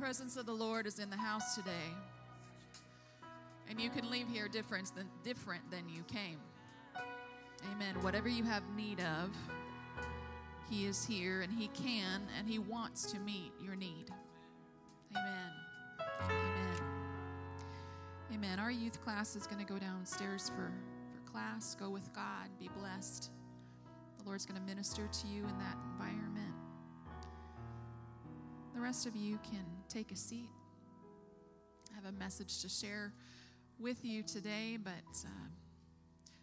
presence of the Lord is in the house today. And you can leave here different than, different than you came. Amen. Whatever you have need of, He is here and He can and He wants to meet your need. Amen. Amen. Amen. Our youth class is going to go downstairs for, for class. Go with God. Be blessed. The Lord's going to minister to you in that environment. The rest of you can take a seat. I have a message to share with you today, but uh,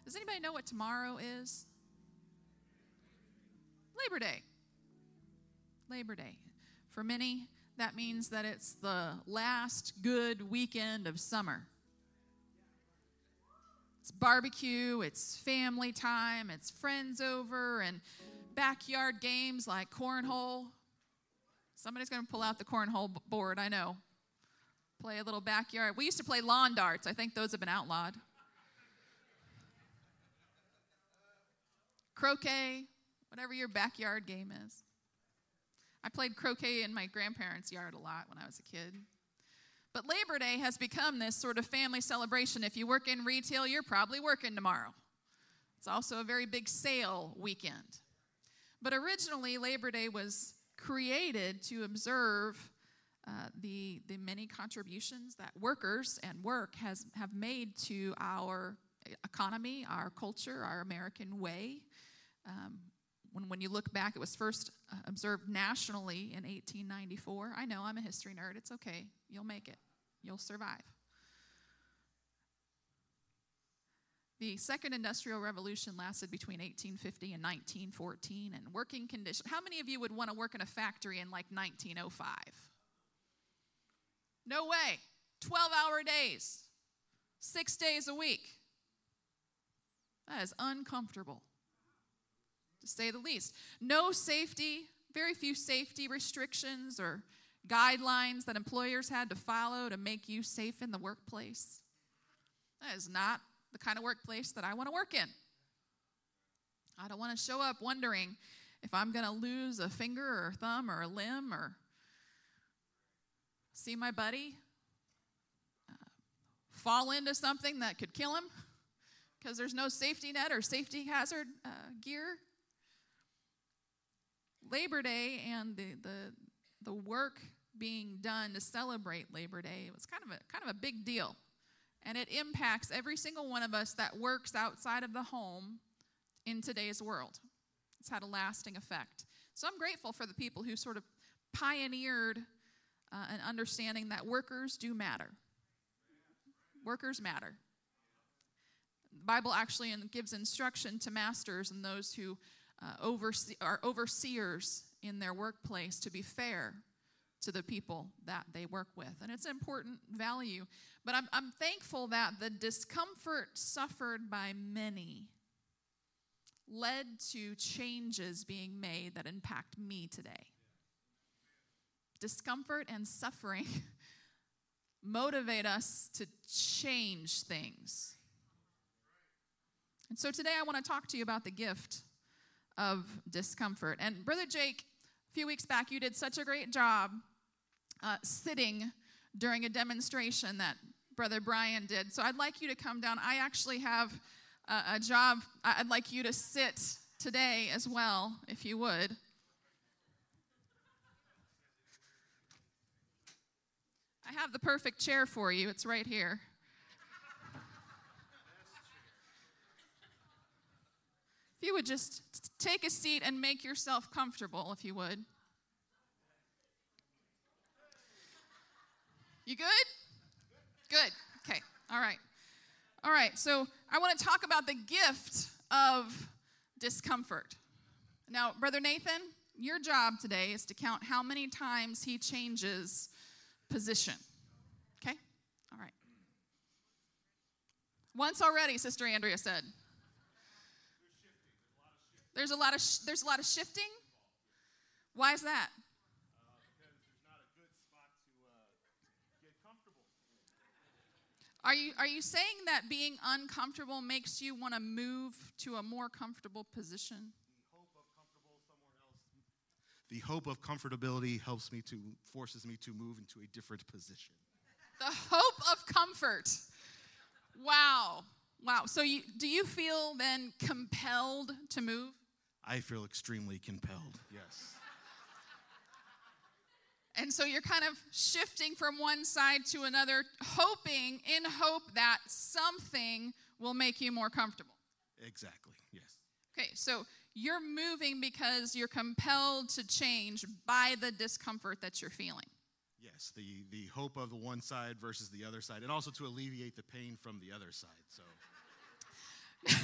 does anybody know what tomorrow is? Labor Day. Labor Day. For many, that means that it's the last good weekend of summer. It's barbecue, it's family time, it's friends over, and backyard games like cornhole. Somebody's going to pull out the cornhole board, I know. Play a little backyard. We used to play lawn darts. I think those have been outlawed. Croquet, whatever your backyard game is. I played croquet in my grandparents' yard a lot when I was a kid. But Labor Day has become this sort of family celebration. If you work in retail, you're probably working tomorrow. It's also a very big sale weekend. But originally, Labor Day was created to observe uh, the, the many contributions that workers and work has, have made to our economy, our culture, our American way. Um, when, when you look back, it was first uh, observed nationally in 1894. I know, I'm a history nerd. It's okay. You'll make it, you'll survive. The second industrial revolution lasted between 1850 and 1914, and working conditions. How many of you would want to work in a factory in like 1905? No way. 12 hour days, six days a week. That is uncomfortable to say the least. No safety, very few safety restrictions or guidelines that employers had to follow to make you safe in the workplace. That is not the kind of workplace that I want to work in. I don't want to show up wondering if I'm going to lose a finger or a thumb or a limb or see my buddy uh, fall into something that could kill him because there's no safety net or safety hazard uh, gear. Labor Day and the, the, the work being done to celebrate Labor Day was kind of a kind of a big deal. And it impacts every single one of us that works outside of the home in today's world. It's had a lasting effect. So I'm grateful for the people who sort of pioneered uh, an understanding that workers do matter. Workers matter. The Bible actually gives instruction to masters and those who uh, oversee, are overseers in their workplace to be fair to the people that they work with. And it's an important value. But I'm, I'm thankful that the discomfort suffered by many led to changes being made that impact me today. Discomfort and suffering motivate us to change things. And so today I want to talk to you about the gift of discomfort. And Brother Jake, a few weeks back, you did such a great job uh, sitting during a demonstration that Brother Brian did. So I'd like you to come down. I actually have a, a job, I'd like you to sit today as well, if you would. I have the perfect chair for you, it's right here. If you would just take a seat and make yourself comfortable, if you would. You good? Good. Okay. All right. All right. So I want to talk about the gift of discomfort. Now, Brother Nathan, your job today is to count how many times he changes position. Okay? All right. Once already, Sister Andrea said. There's a lot of sh- there's a lot of shifting. Why is that? Are you, are you saying that being uncomfortable makes you want to move to a more comfortable position? The hope of comfortability helps me to, forces me to move into a different position. The hope of comfort. Wow. Wow. So, you, do you feel then compelled to move? I feel extremely compelled, yes. And so you're kind of shifting from one side to another, hoping, in hope that something will make you more comfortable. Exactly, yes. Okay, so you're moving because you're compelled to change by the discomfort that you're feeling. Yes, the, the hope of the one side versus the other side, and also to alleviate the pain from the other side. So.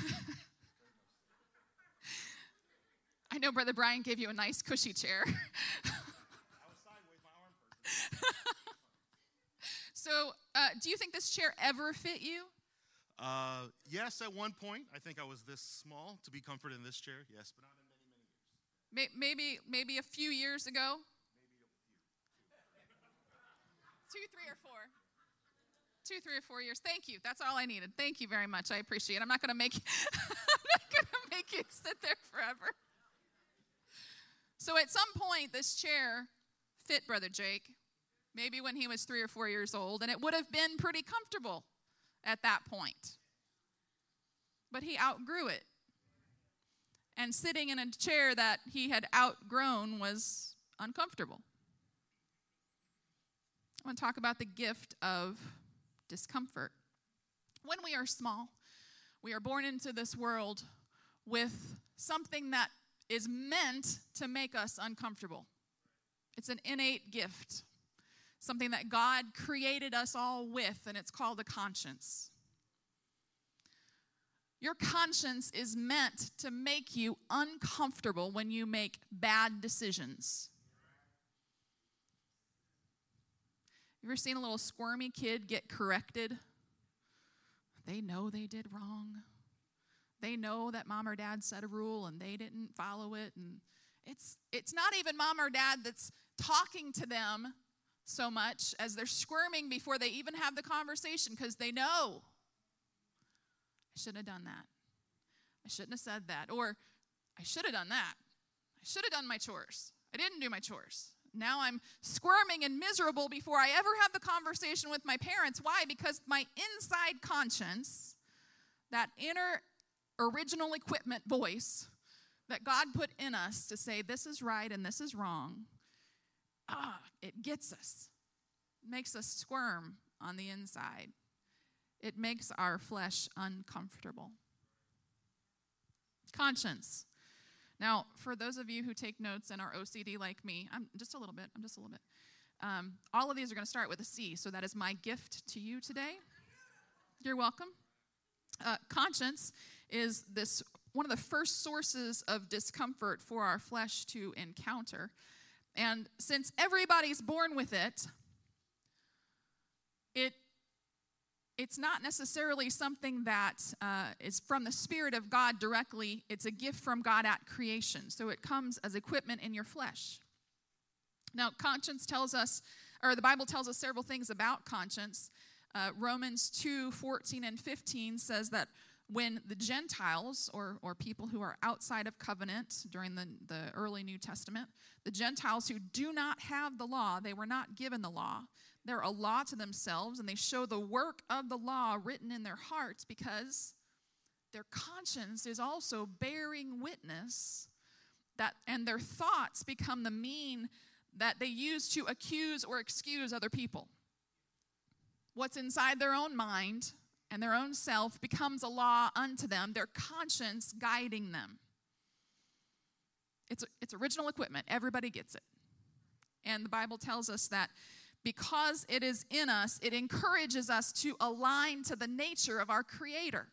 I know Brother Brian gave you a nice cushy chair. so, uh, do you think this chair ever fit you? Uh, yes, at one point, I think I was this small to be comforted in this chair. Yes, but not in many, many years. Maybe, maybe a few years ago. Two, three, or four. Two, three, or four years. Thank you. That's all I needed. Thank you very much. I appreciate it. I'm not going to make. I'm not going to make you sit there forever. So at some point, this chair fit Brother Jake, maybe when he was three or four years old, and it would have been pretty comfortable at that point. But he outgrew it. And sitting in a chair that he had outgrown was uncomfortable. I want to talk about the gift of discomfort. When we are small, we are born into this world with something that is meant to make us uncomfortable. It's an innate gift, something that God created us all with, and it's called a conscience. Your conscience is meant to make you uncomfortable when you make bad decisions. You ever seen a little squirmy kid get corrected? They know they did wrong. They know that mom or dad set a rule and they didn't follow it. And it's, it's not even mom or dad that's talking to them so much as they're squirming before they even have the conversation because they know I shouldn't have done that. I shouldn't have said that. Or I should have done that. I should have done my chores. I didn't do my chores. Now I'm squirming and miserable before I ever have the conversation with my parents. Why? Because my inside conscience, that inner original equipment voice that God put in us to say this is right and this is wrong, ah, it gets us, makes us squirm on the inside. It makes our flesh uncomfortable. Conscience. Now, for those of you who take notes and are OCD like me, I'm just a little bit, I'm just a little bit. Um, all of these are going to start with a C, so that is my gift to you today. You're welcome. Uh, conscience is this one of the first sources of discomfort for our flesh to encounter. And since everybody's born with it, it it's not necessarily something that uh, is from the Spirit of God directly. It's a gift from God at creation. So it comes as equipment in your flesh. Now, conscience tells us, or the Bible tells us several things about conscience. Uh, Romans 2 14 and 15 says that when the Gentiles, or, or people who are outside of covenant during the, the early New Testament, the Gentiles who do not have the law, they were not given the law, they're a law to themselves, and they show the work of the law written in their hearts because their conscience is also bearing witness that, and their thoughts become the mean that they use to accuse or excuse other people. What's inside their own mind and their own self becomes a law unto them, their conscience guiding them. It's, it's original equipment, everybody gets it. And the Bible tells us that because it is in us, it encourages us to align to the nature of our Creator.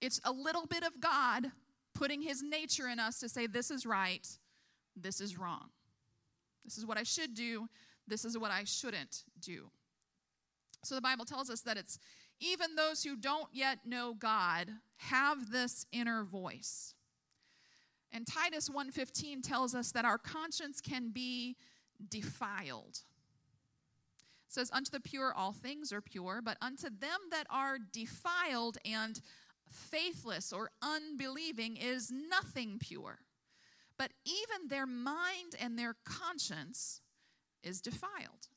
It's a little bit of God putting His nature in us to say, this is right, this is wrong. This is what I should do, this is what I shouldn't do. So the Bible tells us that it's even those who don't yet know God have this inner voice. And Titus 1:15 tells us that our conscience can be defiled. It says unto the pure all things are pure, but unto them that are defiled and faithless or unbelieving is nothing pure. but even their mind and their conscience is defiled.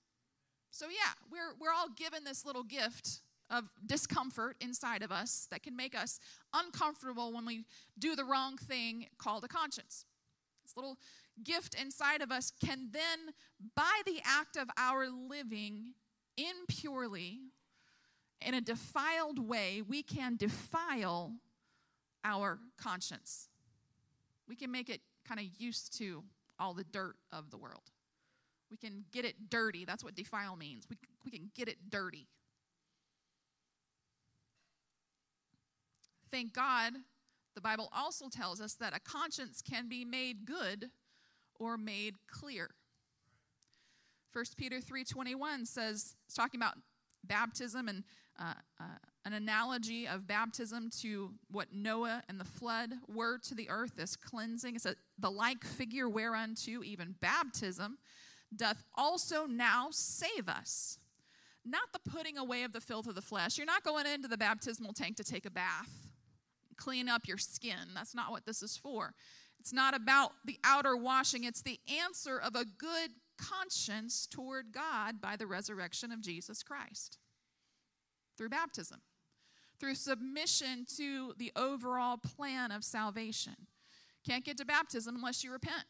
So, yeah, we're, we're all given this little gift of discomfort inside of us that can make us uncomfortable when we do the wrong thing called a conscience. This little gift inside of us can then, by the act of our living impurely, in a defiled way, we can defile our conscience. We can make it kind of used to all the dirt of the world. We can get it dirty. That's what defile means. We, we can get it dirty. Thank God, the Bible also tells us that a conscience can be made good or made clear. 1 Peter 3:21 says it's talking about baptism and uh, uh, an analogy of baptism to what Noah and the flood were to the earth, this cleansing. It's a, the like figure whereunto even baptism doth also now save us. Not the putting away of the filth of the flesh. You're not going into the baptismal tank to take a bath, clean up your skin. That's not what this is for. It's not about the outer washing, it's the answer of a good conscience toward God by the resurrection of Jesus Christ through baptism, through submission to the overall plan of salvation. Can't get to baptism unless you repent.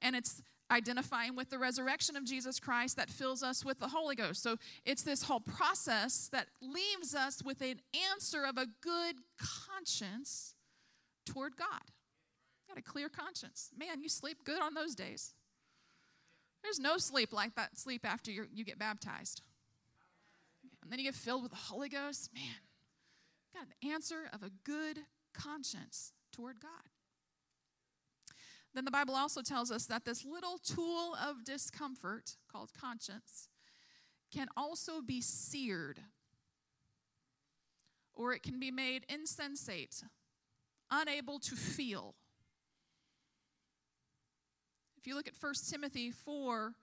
And it's identifying with the resurrection of Jesus Christ that fills us with the Holy Ghost. So it's this whole process that leaves us with an answer of a good conscience toward God. Got a clear conscience. Man, you sleep good on those days. There's no sleep like that sleep after you get baptized. And then you get filled with the Holy Ghost. Man, got an answer of a good conscience toward God. Then the Bible also tells us that this little tool of discomfort called conscience can also be seared, or it can be made insensate, unable to feel. If you look at 1 Timothy 4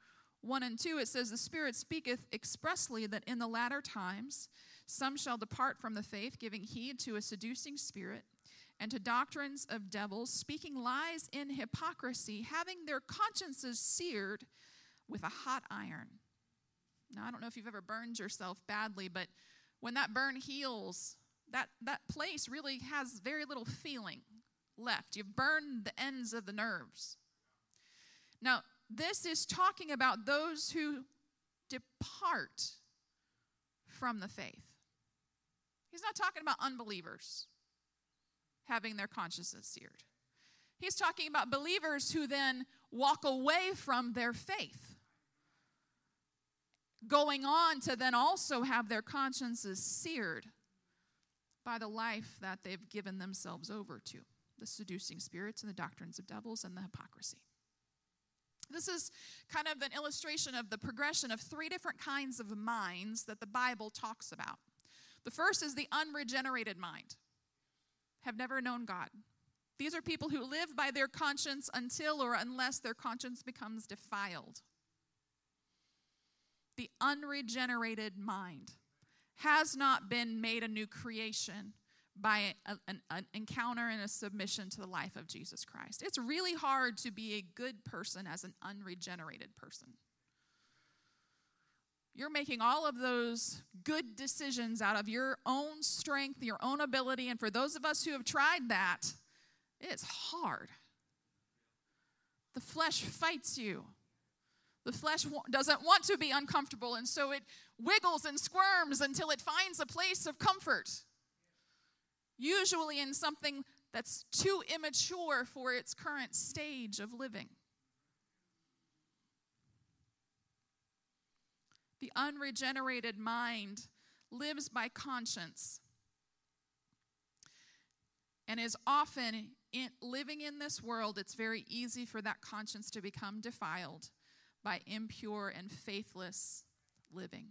1 and 2, it says, The Spirit speaketh expressly that in the latter times some shall depart from the faith, giving heed to a seducing spirit and to doctrines of devils, speaking lies in hypocrisy, having their consciences seared with a hot iron. Now, I don't know if you've ever burned yourself badly, but when that burn heals, that, that place really has very little feeling left. You've burned the ends of the nerves. Now, this is talking about those who depart from the faith. He's not talking about unbelievers having their consciences seared. He's talking about believers who then walk away from their faith, going on to then also have their consciences seared by the life that they've given themselves over to the seducing spirits and the doctrines of devils and the hypocrisy. This is kind of an illustration of the progression of three different kinds of minds that the Bible talks about. The first is the unregenerated mind have never known God. These are people who live by their conscience until or unless their conscience becomes defiled. The unregenerated mind has not been made a new creation by a, an, an, encounter and a submission to the life of Jesus Christ. It's really hard to be a good person as an unregenerated person. You're making all of those good decisions out of your own strength, your own ability. And for those of us who have tried that, it's hard. The flesh fights you. The flesh doesn't want to be uncomfortable, and so it wiggles and squirms until it finds a place of comfort, usually in something that's too immature for its current stage of living. The unregenerated mind lives by conscience and is often in, living in this world, it's very easy for that conscience to become defiled by impure and faithless living.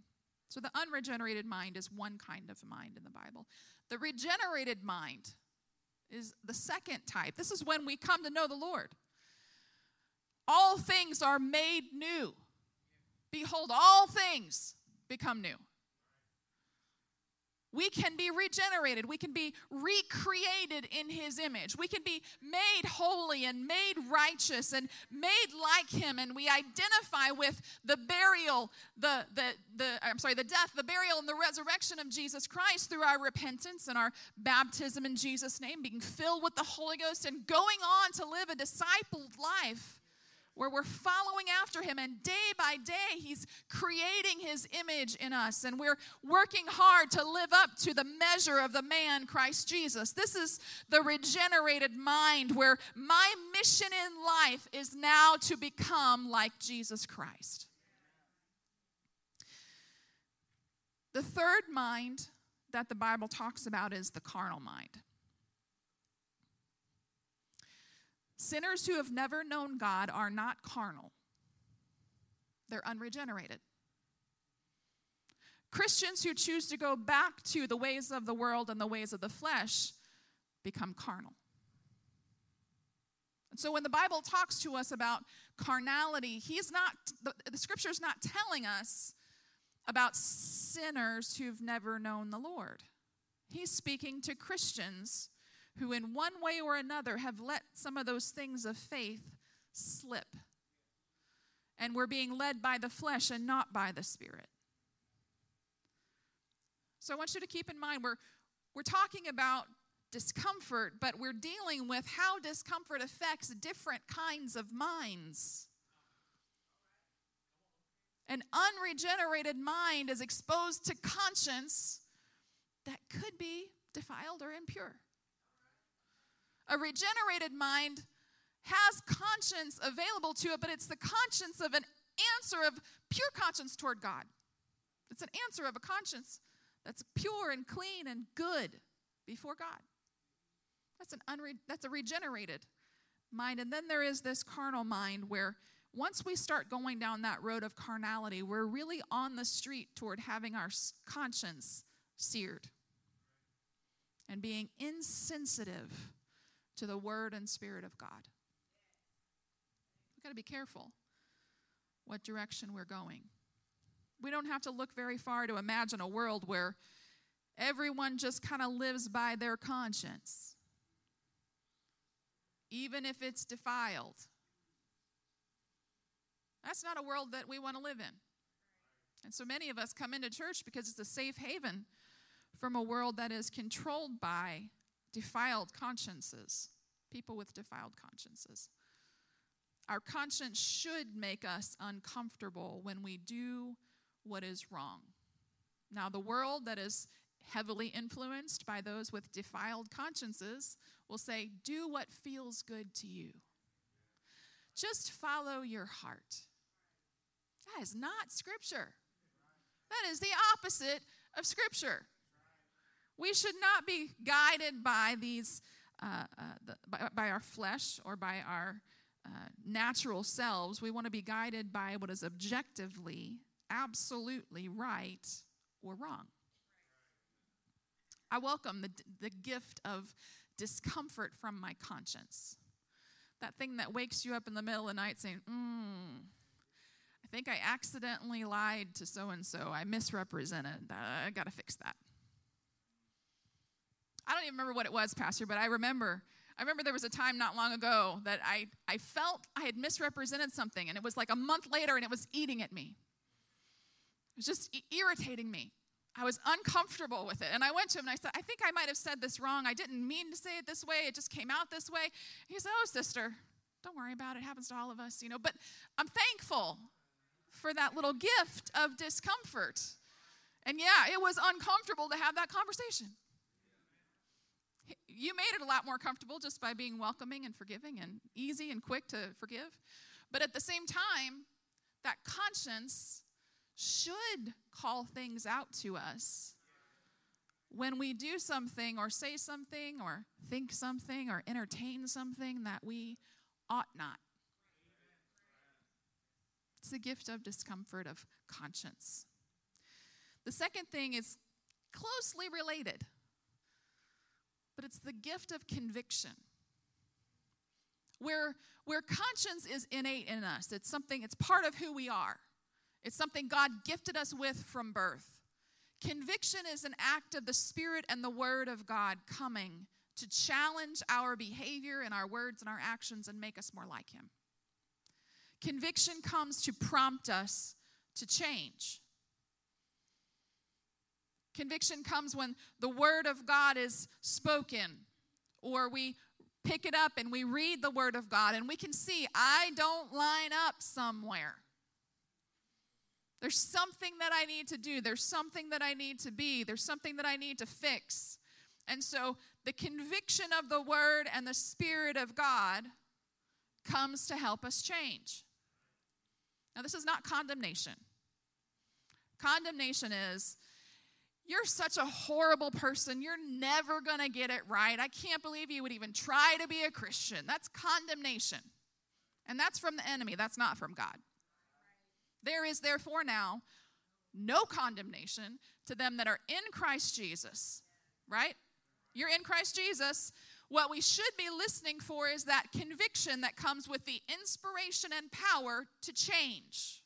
So, the unregenerated mind is one kind of mind in the Bible. The regenerated mind is the second type. This is when we come to know the Lord. All things are made new. Behold, all things become new. we can be regenerated. We can be recreated in His image. We can be made holy and made righteous and made like Him. And we identify with the burial, the, the, the I'm sorry, the death, the burial, and the resurrection of Jesus Christ through our repentance and our baptism in Jesus' name, being filled with the Holy Ghost and going on to live a discipled life where we're following after him and day by day he's creating his image in us and we're working hard to live up to the measure of the man Christ Jesus. This is the regenerated mind where my mission in life is now to become like Jesus Christ. The third mind that the Bible talks about is the carnal mind. Sinners who have never known God are not carnal, they're unregenerated. Christians who choose to go back to the ways of the world and the ways of the flesh become carnal. And so when the Bible talks to us about carnality, he's not the, the scripture is not telling us about sinners who've never known the Lord. He's speaking to Christians who, in one way or another, have let some of those things of faith slip. And we're being led by the flesh and not by the Spirit. So I want you to keep in mind we're, we're talking about discomfort, but we're dealing with how discomfort affects different kinds of minds. An unregenerated mind is exposed to conscience that could be defiled or impure. A regenerated mind has conscience available to it, but it's the conscience of an answer of pure conscience toward God. It's an answer of a conscience that's pure and clean and good before God. That's an unre- that's a regenerated mind. And then there is this carnal mind where once we start going down that road of carnality, we're really on the street toward having our conscience seared and being insensitive to the Word and Spirit of God. We've got to be careful what direction we're going. We don't have to look very far to imagine a world where everyone just kind of lives by their conscience, even if it's defiled. That's not a world that we want to live in. And so many of us come into church because it's a safe haven from a world that is controlled by defiled consciences, people with defiled consciences. Our conscience should make us uncomfortable when we do what is wrong. Now, the world that is heavily influenced by those with defiled consciences will say, Do what feels good to you. Just follow your heart. That is not Scripture. That is the opposite of Scripture. We should not be guided by these, uh, uh, the, by, by, our flesh or by our uh, natural selves. We want to be guided by what is objectively, absolutely right or wrong. I welcome the, the gift of discomfort from my conscience. That thing that wakes you up in the middle of the night saying, hmm, I think I accidentally lied to so and so. I misrepresented. I got to fix that. I don't even remember what it was, Pastor, but I remember. I remember there was a time not long ago that I, I felt I had misrepresented something, and it was like a month later, and it was eating at me. It was just irritating me. I was uncomfortable with it. And I went to him and I said, I think I might have said this wrong. I didn't mean to say it this way. It just came out this way. He said, Oh, sister, don't worry about it. It happens to all of us, you know. But I'm thankful for that little gift of discomfort. And yeah, it was uncomfortable to have that conversation you made it a lot more comfortable just by being welcoming and forgiving and easy and quick to forgive. But at the same time, that conscience should call things out to us when we do something or say something or think something or entertain something that we ought not. It's the gift of discomfort of conscience. The second thing is closely related but it's the gift of conviction. Where, where conscience is innate in us, it's something, it's part of who we are. It's something God gifted us with from birth. Conviction is an act of the Spirit and the Word of God coming to challenge our behavior and our words and our actions and make us more like Him. Conviction comes to prompt us to change. Conviction comes when the Word of God is spoken, or we pick it up and we read the Word of God and we can see, I don't line up somewhere. There's something that I need to do. There's something that I need to be. There's something that I need to fix. And so the conviction of the Word and the Spirit of God comes to help us change. Now, this is not condemnation. Condemnation is, you're such a horrible person. You're never going to get it right. I can't believe you would even try to be a Christian. That's condemnation. And that's from the enemy, that's not from God. There is therefore now no condemnation to them that are in Christ Jesus, right? You're in Christ Jesus. What we should be listening for is that conviction that comes with the inspiration and power to change.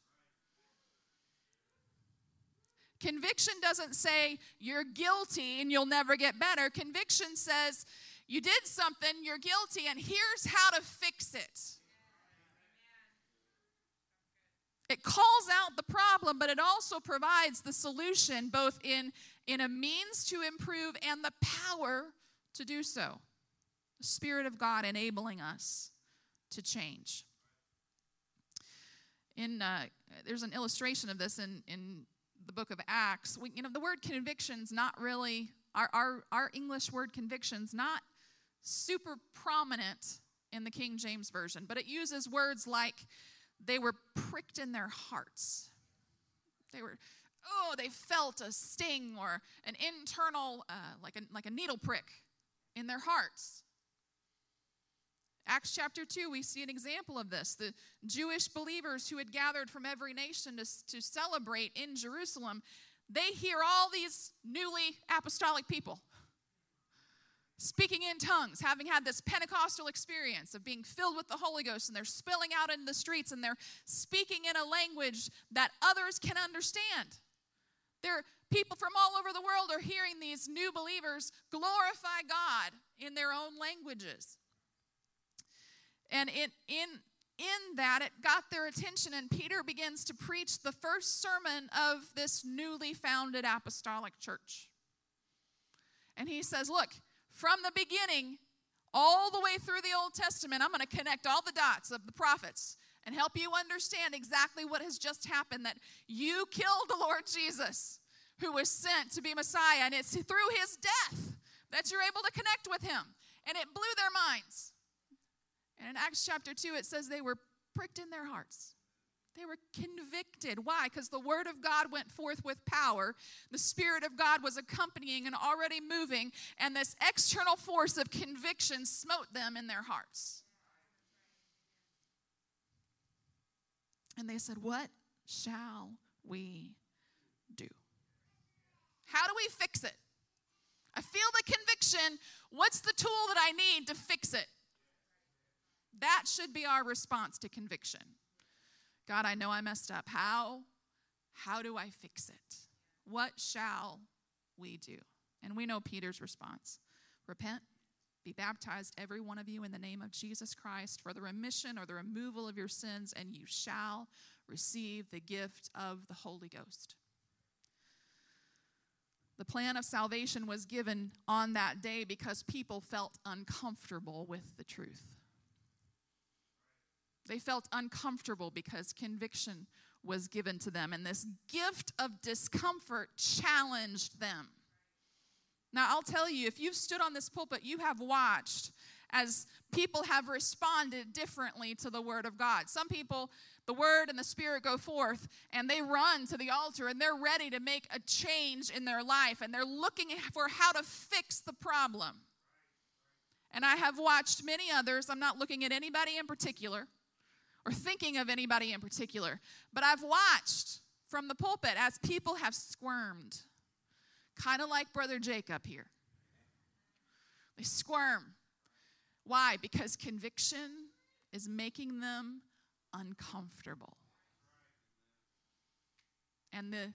Conviction doesn't say you're guilty and you'll never get better. Conviction says you did something, you're guilty, and here's how to fix it. It calls out the problem, but it also provides the solution, both in, in a means to improve and the power to do so. The Spirit of God enabling us to change. In uh, there's an illustration of this in in the book of Acts. We, you know, the word conviction's not really our, our our English word conviction's not super prominent in the King James version, but it uses words like they were pricked in their hearts. They were, oh, they felt a sting or an internal, uh, like, a, like a needle prick in their hearts. Acts chapter 2, we see an example of this. The Jewish believers who had gathered from every nation to, to celebrate in Jerusalem, they hear all these newly apostolic people speaking in tongues, having had this Pentecostal experience of being filled with the Holy Ghost, and they're spilling out in the streets and they're speaking in a language that others can understand. There, people from all over the world are hearing these new believers glorify God in their own languages. And in, in, in that, it got their attention, and Peter begins to preach the first sermon of this newly founded apostolic church. And he says, Look, from the beginning all the way through the Old Testament, I'm going to connect all the dots of the prophets and help you understand exactly what has just happened that you killed the Lord Jesus, who was sent to be Messiah, and it's through his death that you're able to connect with him. And it blew their minds. And in Acts chapter 2, it says they were pricked in their hearts. They were convicted. Why? Because the word of God went forth with power. The Spirit of God was accompanying and already moving, and this external force of conviction smote them in their hearts. And they said, What shall we do? How do we fix it? I feel the conviction. What's the tool that I need to fix it? That should be our response to conviction. God, I know I messed up. How? How do I fix it? What shall we do? And we know Peter's response repent, be baptized, every one of you, in the name of Jesus Christ for the remission or the removal of your sins, and you shall receive the gift of the Holy Ghost. The plan of salvation was given on that day because people felt uncomfortable with the truth. They felt uncomfortable because conviction was given to them, and this gift of discomfort challenged them. Now, I'll tell you, if you've stood on this pulpit, you have watched as people have responded differently to the Word of God. Some people, the Word and the Spirit go forth and they run to the altar and they're ready to make a change in their life and they're looking for how to fix the problem. And I have watched many others, I'm not looking at anybody in particular or thinking of anybody in particular, but I've watched from the pulpit as people have squirmed, kind of like Brother Jacob here. They squirm. Why? Because conviction is making them uncomfortable. And the,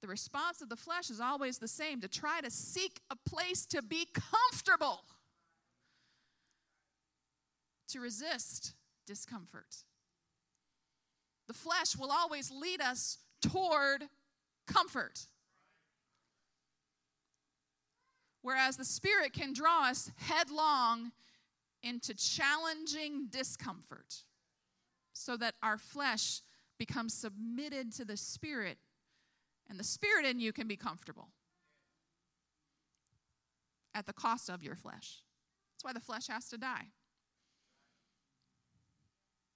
the response of the flesh is always the same to try to seek a place to be comfortable, to resist discomfort. The flesh will always lead us toward comfort. Whereas the Spirit can draw us headlong into challenging discomfort so that our flesh becomes submitted to the Spirit and the Spirit in you can be comfortable at the cost of your flesh. That's why the flesh has to die.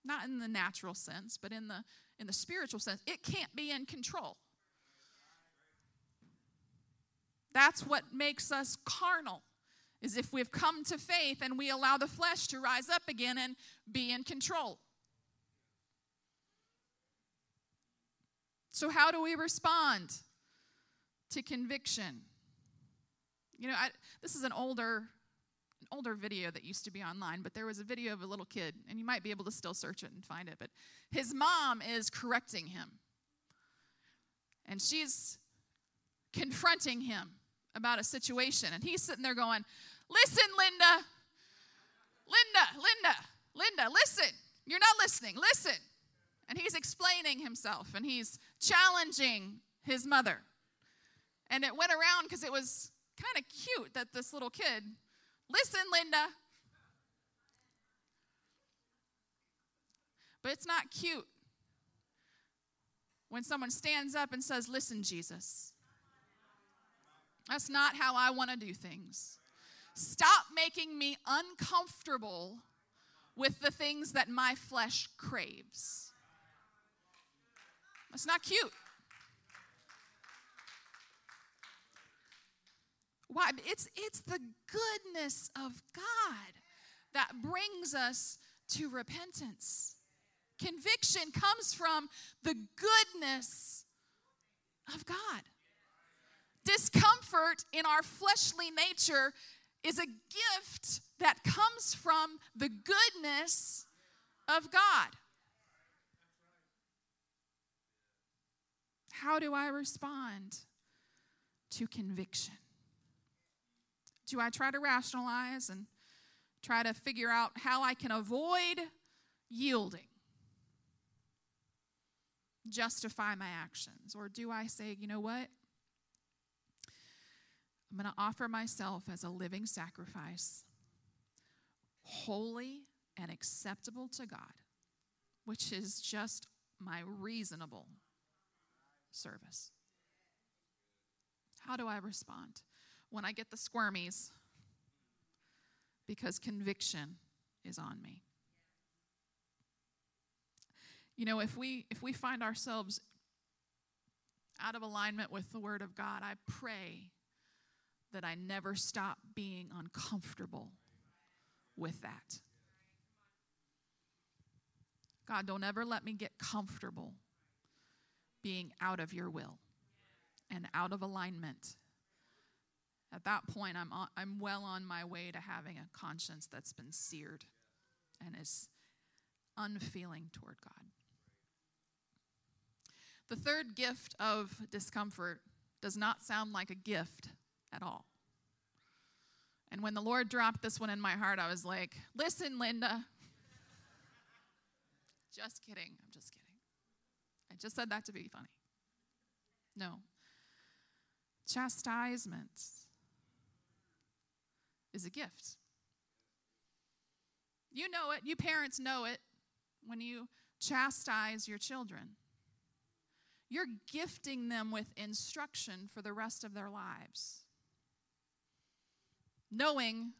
Not in the natural sense, but in the in the spiritual sense. It can't be in control. That's what makes us carnal. Is if we've come to faith and we allow the flesh to rise up again and be in control. So, how do we respond to conviction? You know, I, this is an older, older video that used to be online, but there was a video of a little kid, and you might be able to still search it and find it. But his mom is correcting him, and she's confronting him about a situation, and he's sitting there going, "Listen, Linda, Linda, Linda, Linda, listen. You're not listening. Listen." and he's explaining himself and he's challenging his mother. And it went around because it was kind of cute that this little kid, listen, Linda. But it's not cute when someone stands up and says, Listen, Jesus. That's not how I want to do things. Stop making me uncomfortable with the things that my flesh craves. That's not cute. Why? It's, it's the goodness of God that brings us to repentance. Conviction comes from the goodness of God. Discomfort in our fleshly nature is a gift that comes from the goodness of God. How do I respond to conviction? Do I try to rationalize and try to figure out how I can avoid yielding? Justify my actions? Or do I say, you know what? I'm going to offer myself as a living sacrifice, holy and acceptable to God, which is just my reasonable service. How do I respond when I get the squirmies? Because conviction is on me. You know, if we if we find ourselves out of alignment with the word of God, I pray that I never stop being uncomfortable with that. God, don't ever let me get comfortable being out of your will and out of alignment. At that point, I'm, on, I'm well on my way to having a conscience that's been seared and is unfeeling toward God. The third gift of discomfort does not sound like a gift at all. And when the Lord dropped this one in my heart, I was like, listen, Linda. just kidding. I'm just kidding. I just said that to be funny. No. Chastisement is a gift. You know it, you parents know it when you chastise your children. You're gifting them with instruction for the rest of their lives, knowing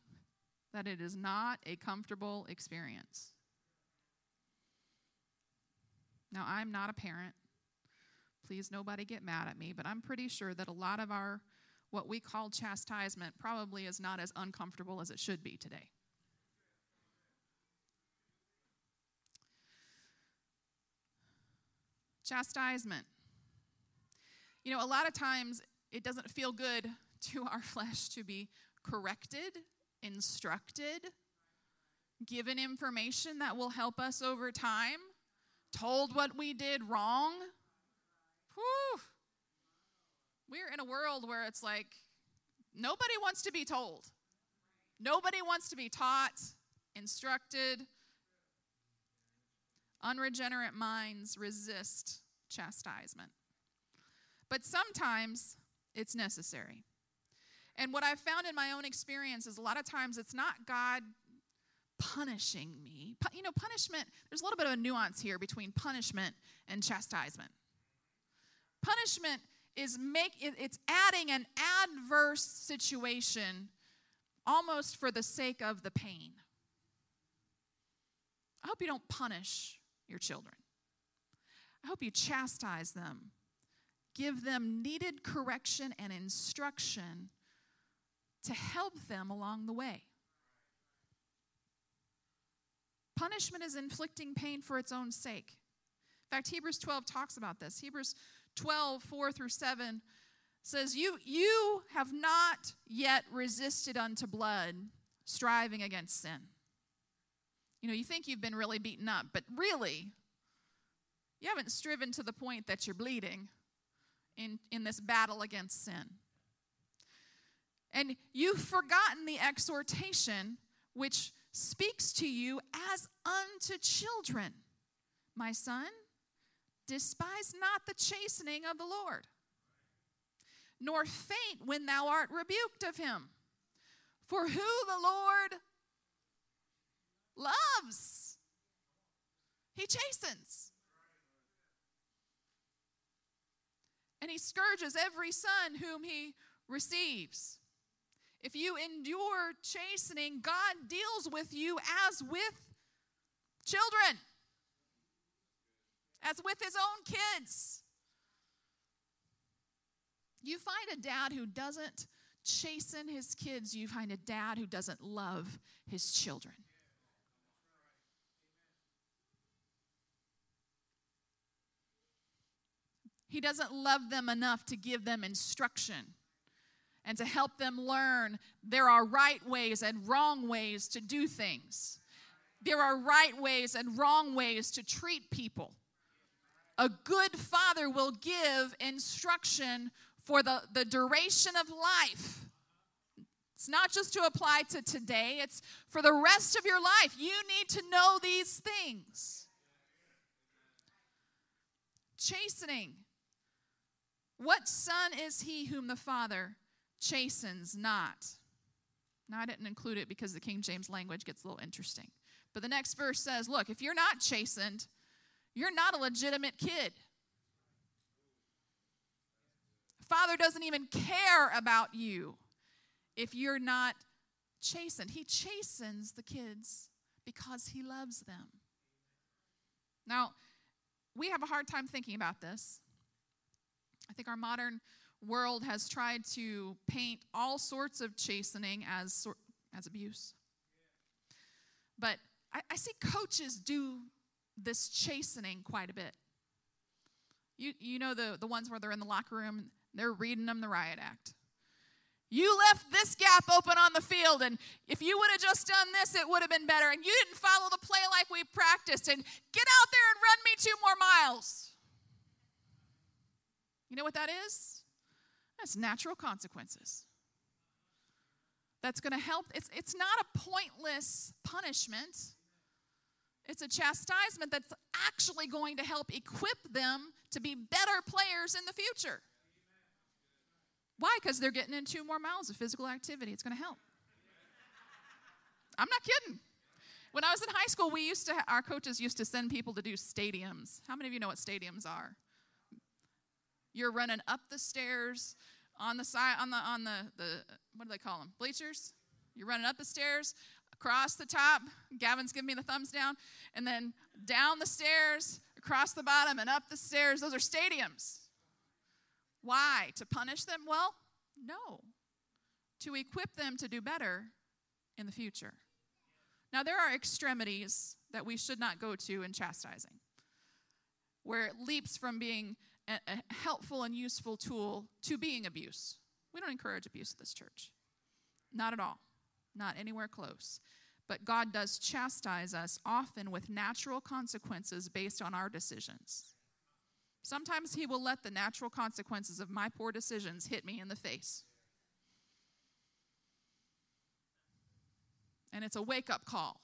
that it is not a comfortable experience. Now, I'm not a parent. Please, nobody get mad at me, but I'm pretty sure that a lot of our, what we call chastisement, probably is not as uncomfortable as it should be today. Chastisement. You know, a lot of times it doesn't feel good to our flesh to be corrected, instructed, given information that will help us over time told what we did wrong. Whew. We're in a world where it's like nobody wants to be told, nobody wants to be taught, instructed. Unregenerate minds resist chastisement. But sometimes it's necessary. And what I've found in my own experience is a lot of times it's not God punishing me. You know, punishment, there's a little bit of a nuance here between punishment and chastisement. Punishment is make it's adding an adverse situation almost for the sake of the pain. I hope you don't punish your children. I hope you chastise them. Give them needed correction and instruction to help them along the way. Punishment is inflicting pain for its own sake. In fact, Hebrews 12 talks about this. Hebrews 12, 4 through 7 says, You, you have not yet resisted unto blood, striving against sin. You know, you think you've been really beaten up, but really, you haven't striven to the point that you're bleeding in, in this battle against sin. And you've forgotten the exhortation which speaks to you as unto children. My son, despise not the chastening of the Lord, nor faint when thou art rebuked of him. For who the Lord loves, he chastens. And he scourges every son whom he receives. If you endure chastening, God deals with you as with children, as with his own kids. You find a dad who doesn't chasten his kids, you find a dad who doesn't love his children. He doesn't love them enough to give them instruction and to help them learn there are right ways and wrong ways to do things. There are right ways and wrong ways to treat people. A good father will give instruction for the, the duration of life. It's not just to apply to today, it's for the rest of your life. You need to know these things. Chastening what son is he whom the Father chastens not? Now, I didn't include it because the King James language gets a little interesting. But the next verse says, Look, if you're not chastened, you're not a legitimate kid. Father doesn't even care about you if you're not chastened. He chastens the kids because he loves them. Now, we have a hard time thinking about this I think our modern world has tried to paint all sorts of chastening as, as abuse. But I, I see coaches do this chastening quite a bit. You, you know the, the ones where they're in the locker room, they're reading them the riot act. You left this gap open on the field, and if you would have just done this, it would have been better. And you didn't follow the play like we practiced, and get out there and run me two more miles. You know what that is? That's natural consequences. That's going to help. It's, it's not a pointless punishment, it's a chastisement that's actually going to help equip them to be better players in the future. Why? Because they're getting in two more miles of physical activity. It's going to help. I'm not kidding. When I was in high school, we used to, our coaches used to send people to do stadiums. How many of you know what stadiums are? You're running up the stairs on the side on the on the the what do they call them? Bleachers. You're running up the stairs, across the top. Gavin's giving me the thumbs down, and then down the stairs, across the bottom, and up the stairs. Those are stadiums. Why? To punish them? Well, no. To equip them to do better in the future. Now, there are extremities that we should not go to in chastising, where it leaps from being a, a helpful and useful tool to being abuse. We don't encourage abuse at this church. Not at all. Not anywhere close. But God does chastise us often with natural consequences based on our decisions. Sometimes He will let the natural consequences of my poor decisions hit me in the face. And it's a wake up call.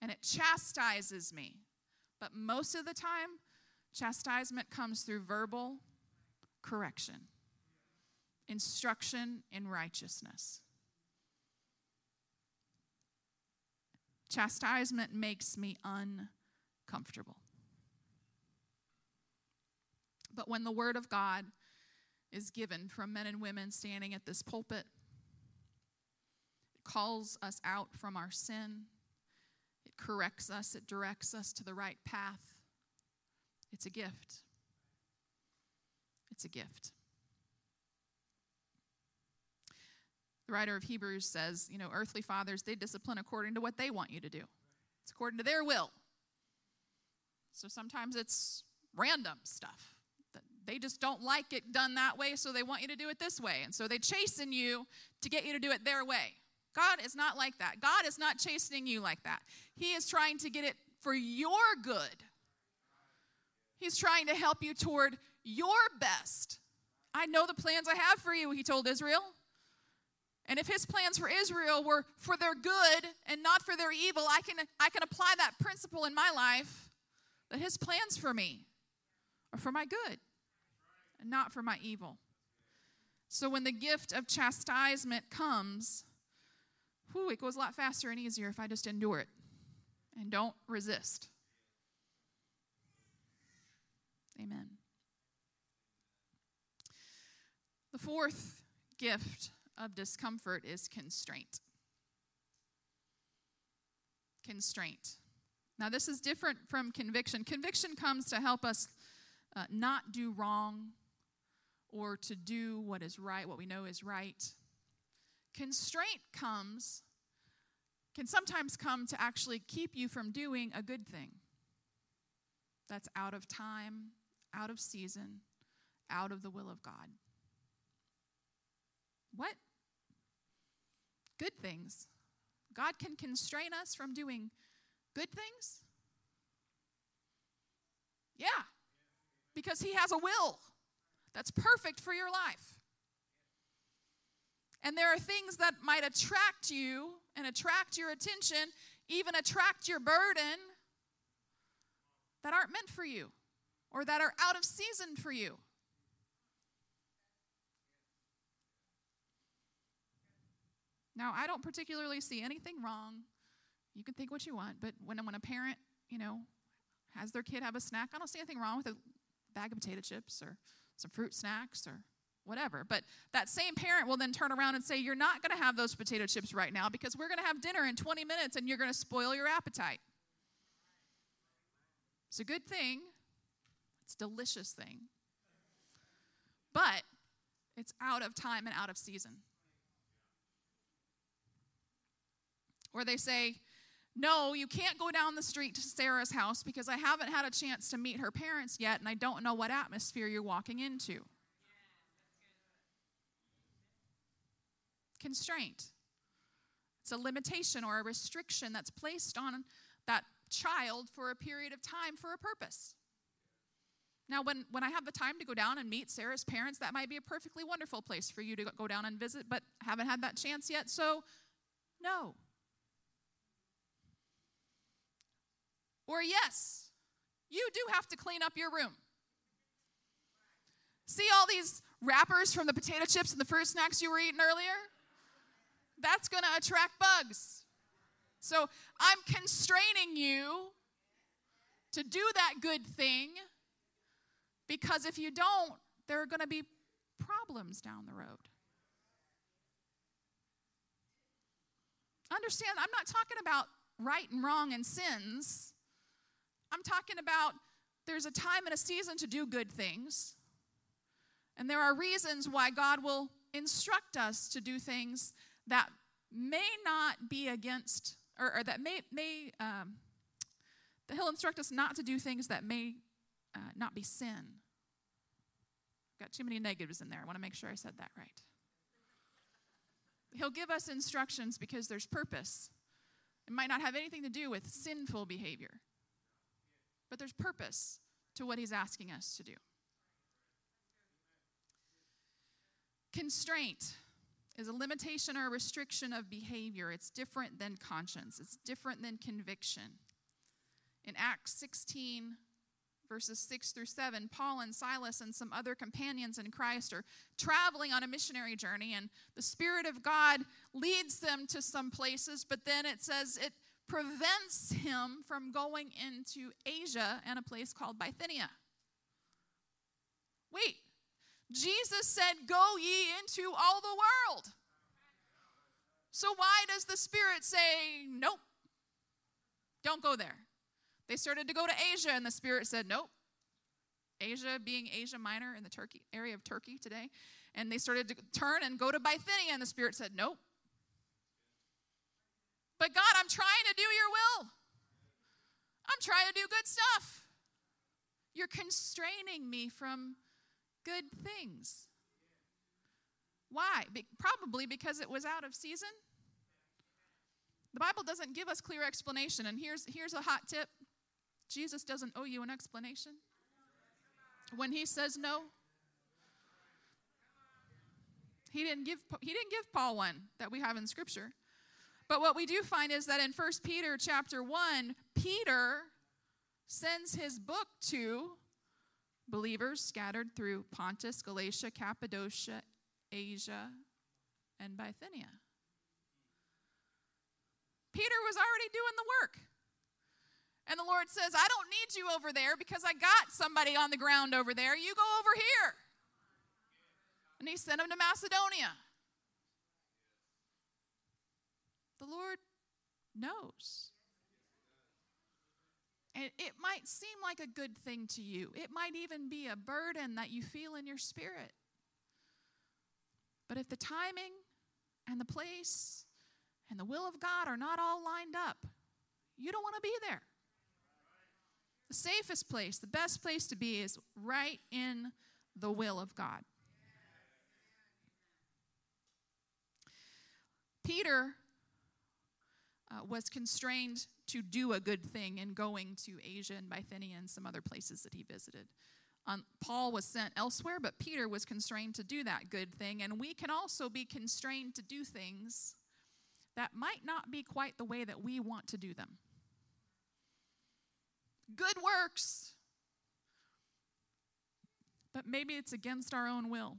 And it chastises me. But most of the time, chastisement comes through verbal correction, instruction in righteousness. Chastisement makes me uncomfortable. But when the Word of God is given from men and women standing at this pulpit, it calls us out from our sin, it corrects us, it directs us to the right path. It's a gift. It's a gift. The writer of Hebrews says, you know, earthly fathers, they discipline according to what they want you to do. It's according to their will. So sometimes it's random stuff. They just don't like it done that way, so they want you to do it this way. And so they chasten you to get you to do it their way. God is not like that. God is not chastening you like that. He is trying to get it for your good. He's trying to help you toward your best. I know the plans I have for you, he told Israel. And if his plans for Israel were for their good and not for their evil, I can, I can apply that principle in my life that his plans for me are for my good and not for my evil. So when the gift of chastisement comes, whew, it goes a lot faster and easier if I just endure it and don't resist. Amen. The fourth gift of discomfort is constraint. Constraint. Now, this is different from conviction. Conviction comes to help us uh, not do wrong or to do what is right, what we know is right. Constraint comes, can sometimes come to actually keep you from doing a good thing that's out of time, out of season, out of the will of God. What? Good things. God can constrain us from doing good things? Yeah, because He has a will that's perfect for your life. And there are things that might attract you and attract your attention, even attract your burden, that aren't meant for you or that are out of season for you. Now, I don't particularly see anything wrong. You can think what you want, but when, when a parent, you know, has their kid have a snack, I don't see anything wrong with a bag of potato chips or some fruit snacks or whatever. But that same parent will then turn around and say, You're not going to have those potato chips right now because we're going to have dinner in 20 minutes and you're going to spoil your appetite. It's a good thing, it's a delicious thing. But it's out of time and out of season. Or they say, no, you can't go down the street to Sarah's house because I haven't had a chance to meet her parents yet and I don't know what atmosphere you're walking into. Constraint. It's a limitation or a restriction that's placed on that child for a period of time for a purpose. Now, when, when I have the time to go down and meet Sarah's parents, that might be a perfectly wonderful place for you to go down and visit, but haven't had that chance yet, so no. Or, yes, you do have to clean up your room. See all these wrappers from the potato chips and the fruit snacks you were eating earlier? That's going to attract bugs. So I'm constraining you to do that good thing because if you don't, there are going to be problems down the road. Understand, I'm not talking about right and wrong and sins. I'm talking about there's a time and a season to do good things. And there are reasons why God will instruct us to do things that may not be against, or, or that may, may um, that He'll instruct us not to do things that may uh, not be sin. Got too many negatives in there. I want to make sure I said that right. He'll give us instructions because there's purpose. It might not have anything to do with sinful behavior. But there's purpose to what He's asking us to do. Constraint is a limitation or a restriction of behavior. It's different than conscience, it's different than conviction. In Acts 16, verses 6 through 7, Paul and Silas and some other companions in Christ are traveling on a missionary journey, and the Spirit of God leads them to some places, but then it says it prevents him from going into Asia and a place called Bithynia. Wait, Jesus said, Go ye into all the world. So why does the Spirit say, Nope, don't go there? They started to go to Asia, and the Spirit said, Nope. Asia being Asia Minor in the Turkey area of Turkey today. And they started to turn and go to Bithynia, and the Spirit said, Nope. But God, I'm trying to do your will. I'm trying to do good stuff. You're constraining me from good things. Why? Be- probably because it was out of season. The Bible doesn't give us clear explanation. And here's, here's a hot tip Jesus doesn't owe you an explanation. When he says no, he didn't give, he didn't give Paul one that we have in Scripture. But what we do find is that in 1 Peter chapter 1, Peter sends his book to believers scattered through Pontus, Galatia, Cappadocia, Asia, and Bithynia. Peter was already doing the work. And the Lord says, I don't need you over there because I got somebody on the ground over there. You go over here. And he sent him to Macedonia. The Lord knows. And it might seem like a good thing to you, it might even be a burden that you feel in your spirit. But if the timing and the place and the will of God are not all lined up, you don't want to be there. The safest place, the best place to be is right in the will of God. Peter uh, was constrained to do a good thing in going to Asia and Bithynia and some other places that he visited. Um, Paul was sent elsewhere, but Peter was constrained to do that good thing. And we can also be constrained to do things that might not be quite the way that we want to do them. Good works, but maybe it's against our own will.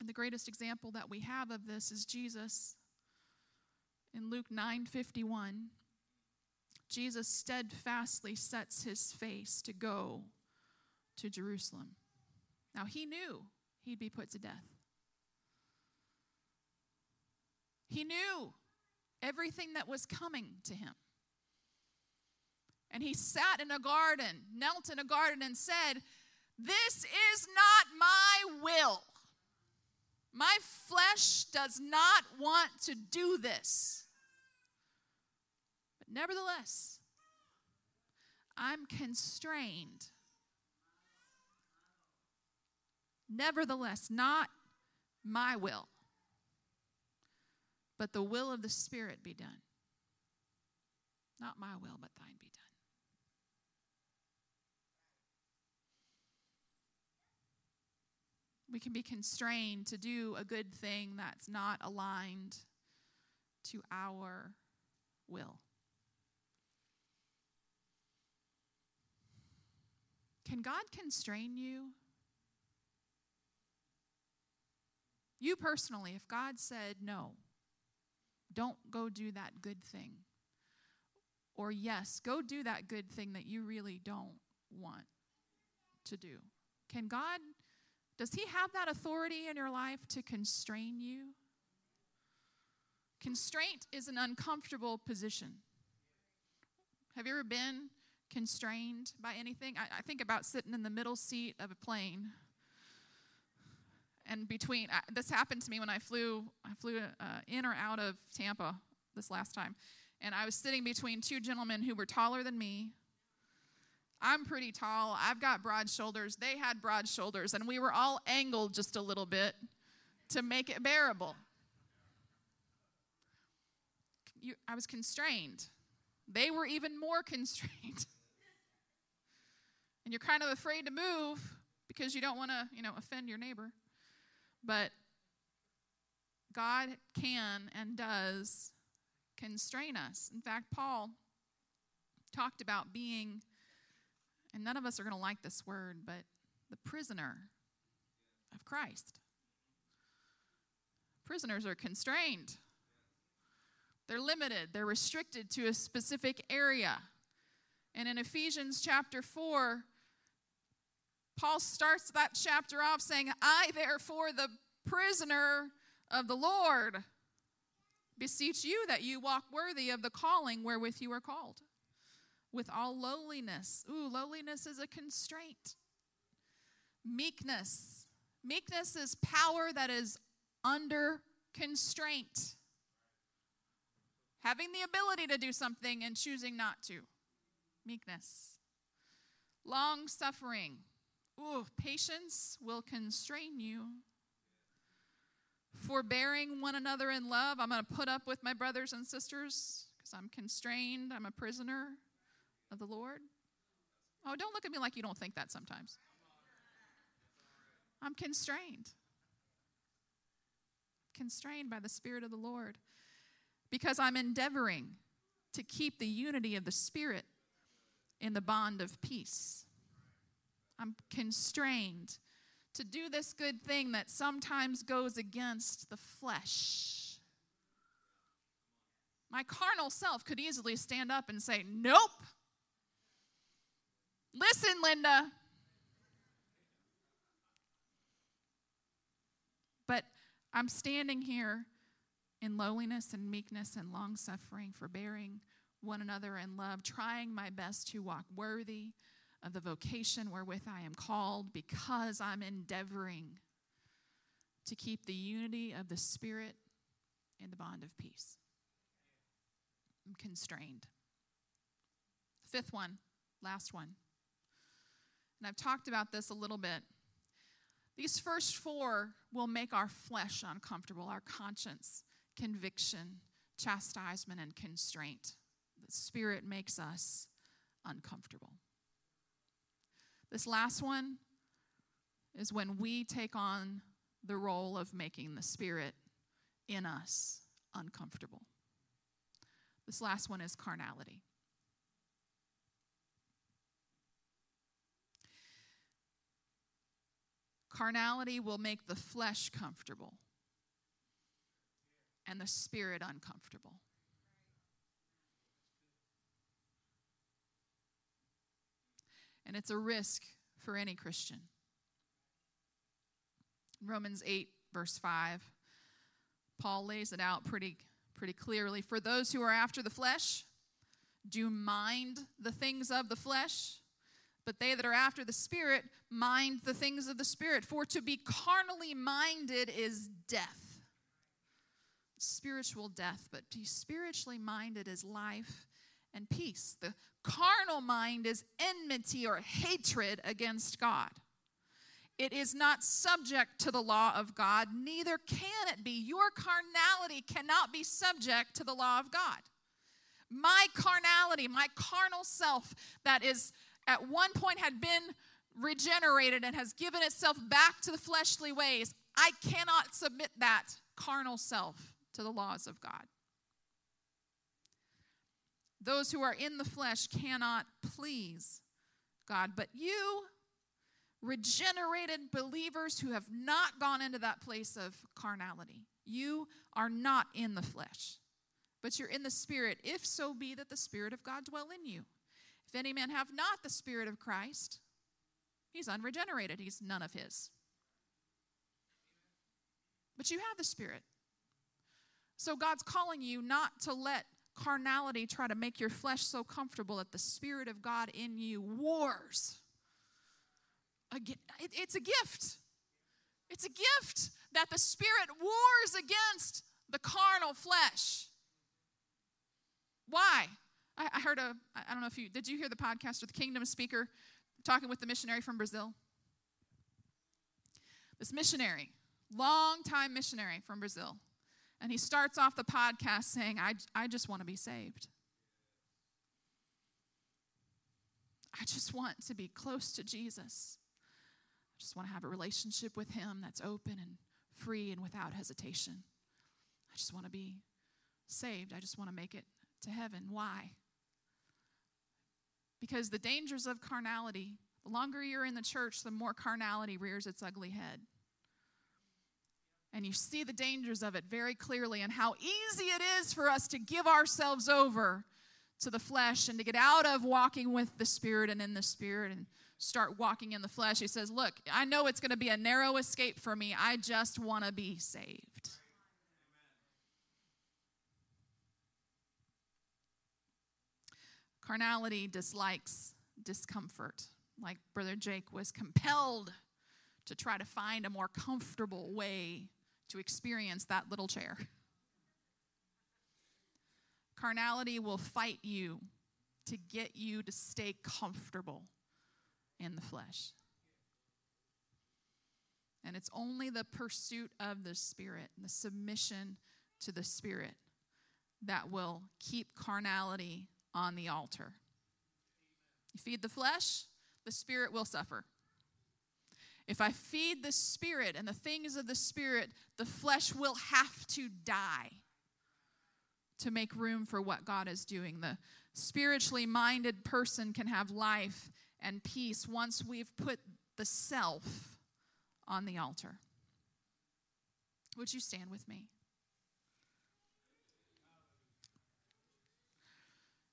And the greatest example that we have of this is Jesus in Luke 9:51, Jesus steadfastly sets his face to go to Jerusalem. Now he knew he'd be put to death. He knew everything that was coming to him. And he sat in a garden, knelt in a garden, and said, This is not my will. My flesh does not want to do this. But nevertheless, I'm constrained. Nevertheless, not my will, but the will of the Spirit be done. Not my will, but thine be done. We can be constrained to do a good thing that's not aligned to our will. Can God constrain you? You personally, if God said, no, don't go do that good thing, or yes, go do that good thing that you really don't want to do, can God does He have that authority in your life to constrain you? Constraint is an uncomfortable position. Have you ever been constrained by anything? I, I think about sitting in the middle seat of a plane. And between, this happened to me when I flew, I flew uh, in or out of Tampa this last time. And I was sitting between two gentlemen who were taller than me, I'm pretty tall. I've got broad shoulders. They had broad shoulders, and we were all angled just a little bit to make it bearable. You, I was constrained. They were even more constrained. and you're kind of afraid to move because you don't want to, you know, offend your neighbor. But God can and does constrain us. In fact, Paul talked about being, and none of us are going to like this word, but the prisoner of Christ. Prisoners are constrained, they're limited, they're restricted to a specific area. And in Ephesians chapter 4, Paul starts that chapter off saying, I, therefore, the prisoner of the Lord, beseech you that you walk worthy of the calling wherewith you are called, with all lowliness. Ooh, lowliness is a constraint. Meekness. Meekness is power that is under constraint. Having the ability to do something and choosing not to. Meekness. Long suffering. Ooh, patience will constrain you. Forbearing one another in love. I'm going to put up with my brothers and sisters because I'm constrained. I'm a prisoner of the Lord. Oh, don't look at me like you don't think that sometimes. I'm constrained. Constrained by the Spirit of the Lord because I'm endeavoring to keep the unity of the Spirit in the bond of peace. I'm constrained to do this good thing that sometimes goes against the flesh. My carnal self could easily stand up and say, Nope. Listen, Linda. But I'm standing here in lowliness and meekness and long suffering, forbearing one another in love, trying my best to walk worthy of the vocation wherewith I am called, because I'm endeavoring to keep the unity of the Spirit in the bond of peace. I'm constrained. Fifth one, last one. And I've talked about this a little bit. These first four will make our flesh uncomfortable, our conscience, conviction, chastisement, and constraint. The Spirit makes us uncomfortable. This last one is when we take on the role of making the Spirit in us uncomfortable. This last one is carnality. Carnality will make the flesh comfortable and the spirit uncomfortable. And it's a risk for any Christian. Romans 8, verse 5, Paul lays it out pretty, pretty clearly. For those who are after the flesh, do mind the things of the flesh, but they that are after the Spirit mind the things of the Spirit. For to be carnally minded is death, spiritual death, but to be spiritually minded is life and peace. The carnal mind is enmity or hatred against God. It is not subject to the law of God, neither can it be. Your carnality cannot be subject to the law of God. My carnality, my carnal self that is at one point had been regenerated and has given itself back to the fleshly ways, I cannot submit that carnal self to the laws of God. Those who are in the flesh cannot please God. But you, regenerated believers who have not gone into that place of carnality, you are not in the flesh, but you're in the Spirit, if so be that the Spirit of God dwell in you. If any man have not the Spirit of Christ, he's unregenerated, he's none of his. But you have the Spirit. So God's calling you not to let carnality try to make your flesh so comfortable that the Spirit of God in you wars. It's a gift. It's a gift that the Spirit wars against the carnal flesh. Why? I, heard a, I don't know if you, did you hear the podcast with the kingdom speaker talking with the missionary from Brazil? This missionary, long time missionary from Brazil, and he starts off the podcast saying, I, I just want to be saved. I just want to be close to Jesus. I just want to have a relationship with Him that's open and free and without hesitation. I just want to be saved. I just want to make it to heaven. Why? Because the dangers of carnality, the longer you're in the church, the more carnality rears its ugly head. And you see the dangers of it very clearly and how easy it is for us to give ourselves over to the flesh and to get out of walking with the Spirit and in the Spirit and start walking in the flesh. He says, Look, I know it's going to be a narrow escape for me. I just want to be saved. Carnality dislikes discomfort, like Brother Jake was compelled to try to find a more comfortable way to experience that little chair. Carnality will fight you to get you to stay comfortable in the flesh. And it's only the pursuit of the Spirit, the submission to the Spirit, that will keep carnality on the altar. You feed the flesh, the Spirit will suffer. If I feed the Spirit and the things of the Spirit, the flesh will have to die to make room for what God is doing. The spiritually minded person can have life and peace once we've put the self on the altar. Would you stand with me?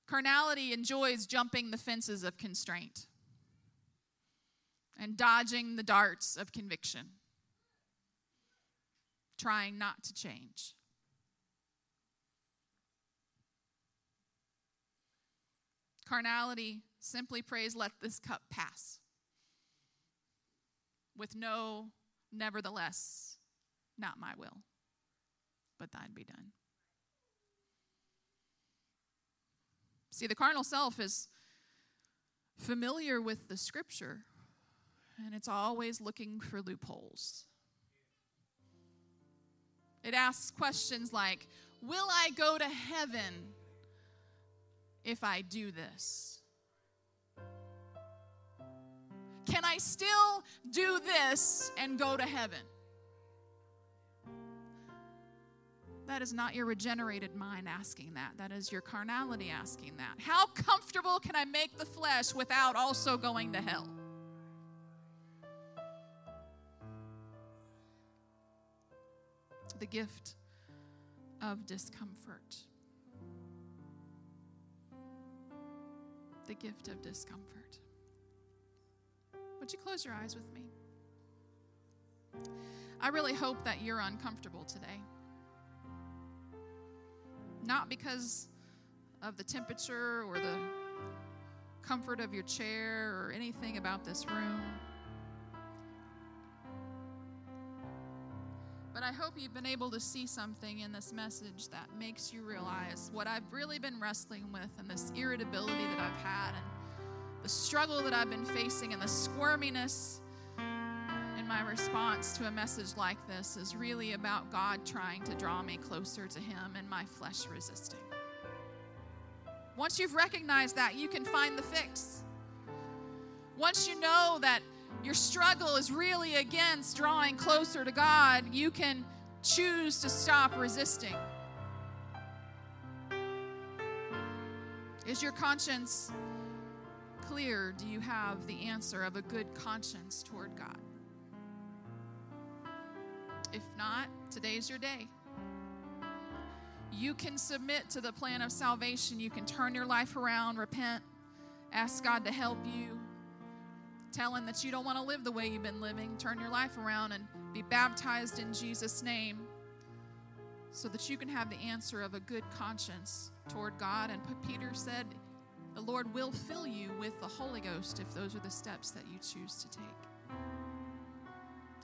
Carnality enjoys jumping the fences of constraint and dodging the darts of conviction, trying not to change. Carnality simply prays, Let this cup pass. With no, nevertheless, not my will, but thine be done. See, the carnal self is familiar with the scripture, and it's always looking for loopholes. It asks questions like Will I go to heaven if I do this? Can I still do this and go to heaven? That is not your regenerated mind asking that. That is your carnality asking that. How comfortable can I make the flesh without also going to hell? The gift of discomfort. The gift of discomfort. Would you close your eyes with me? I really hope that you're uncomfortable today. Not because of the temperature or the comfort of your chair or anything about this room. But I hope you've been able to see something in this message that makes you realize what I've really been wrestling with and this irritability that I've had and the struggle that I've been facing and the squirminess in my response to a message like this is really about God trying to draw me closer to Him and my flesh resisting. Once you've recognized that, you can find the fix. Once you know that your struggle is really against drawing closer to God, you can choose to stop resisting. Is your conscience clear? Do you have the answer of a good conscience toward God? If not, today's your day. You can submit to the plan of salvation. You can turn your life around, repent, ask God to help you, tell Him that you don't want to live the way you've been living. Turn your life around and be baptized in Jesus' name so that you can have the answer of a good conscience toward God. And Peter said, The Lord will fill you with the Holy Ghost if those are the steps that you choose to take.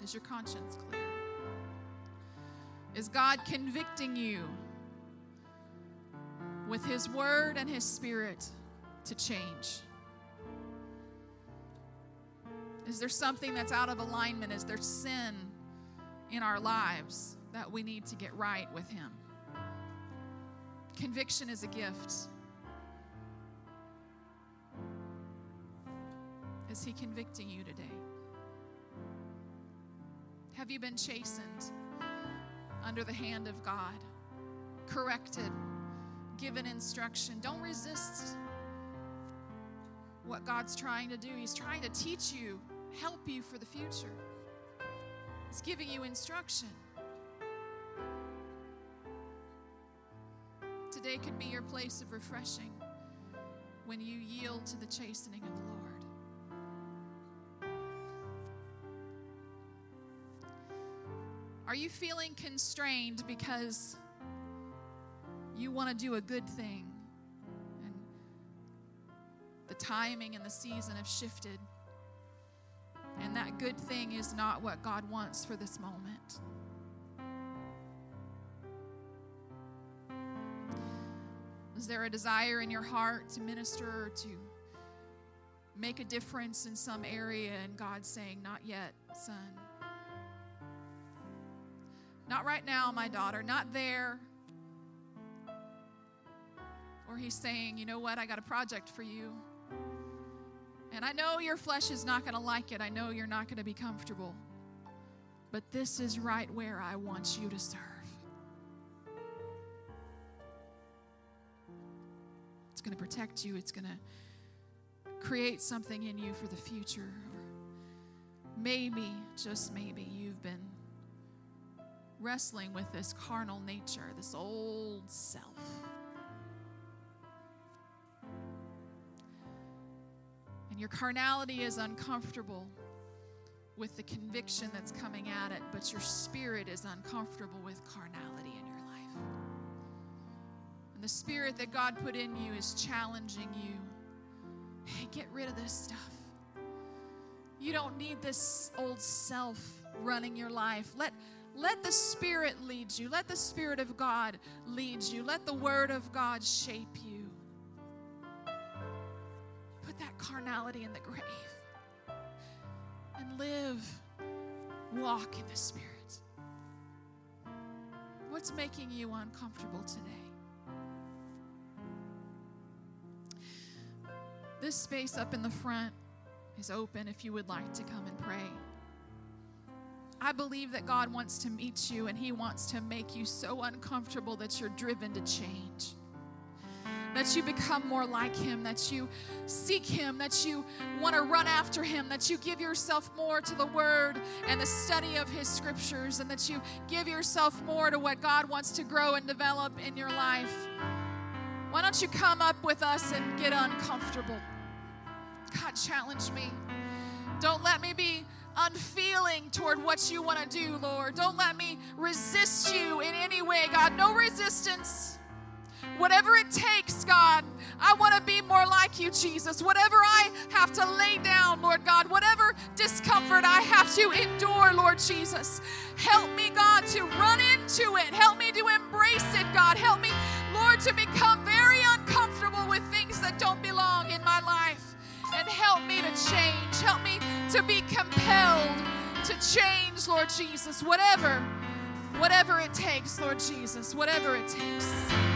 Is your conscience clear? Is God convicting you with His Word and His Spirit to change? Is there something that's out of alignment? Is there sin in our lives that we need to get right with Him? Conviction is a gift. Is He convicting you today? Have you been chastened under the hand of God, corrected, given instruction? Don't resist what God's trying to do. He's trying to teach you, help you for the future. He's giving you instruction. Today could be your place of refreshing when you yield to the chastening of the Lord. Are you feeling constrained because you want to do a good thing and the timing and the season have shifted? And that good thing is not what God wants for this moment. Is there a desire in your heart to minister to make a difference in some area? And God saying, Not yet, son. Not right now, my daughter. Not there. Or He's saying, You know what? I got a project for you. And I know your flesh is not going to like it. I know you're not going to be comfortable. But this is right where I want you to serve. It's going to protect you, it's going to create something in you for the future. Maybe, just maybe, you've been wrestling with this carnal nature, this old self. And your carnality is uncomfortable with the conviction that's coming at it, but your spirit is uncomfortable with carnality in your life. And the spirit that God put in you is challenging you. Hey, get rid of this stuff. You don't need this old self running your life. Let let the Spirit lead you. Let the Spirit of God lead you. Let the Word of God shape you Put that carnality in the grave and live, walk in the Spirit. What's making you uncomfortable today? This space up in the front is open if you would like to come and pray. I believe that God wants to meet you and He wants to make you so uncomfortable that you're driven to change that you become more like Him, that you seek Him, that you want to run after Him, that you give yourself more to the Word and the study of His scriptures, and that you give yourself more to what God wants to grow and develop in your life. Why don't you come up with us and get uncomfortable? God, challenge me. Don't let me be unfeeling toward what you want to do, Lord. Don't let me resist you in any way, God. No resistance. Whatever it takes, God, I want to be more like you, Jesus. Whatever I have to lay down, Lord God, whatever discomfort I have to endure, Lord Jesus, help me, God, to run into it. Help me to embrace it, God. Help me, Lord, to become very uncomfortable with things that don't belong in my life. And help me to change. Help me to be compelled to change, Lord Jesus. Whatever, whatever it takes, Lord Jesus, whatever it takes.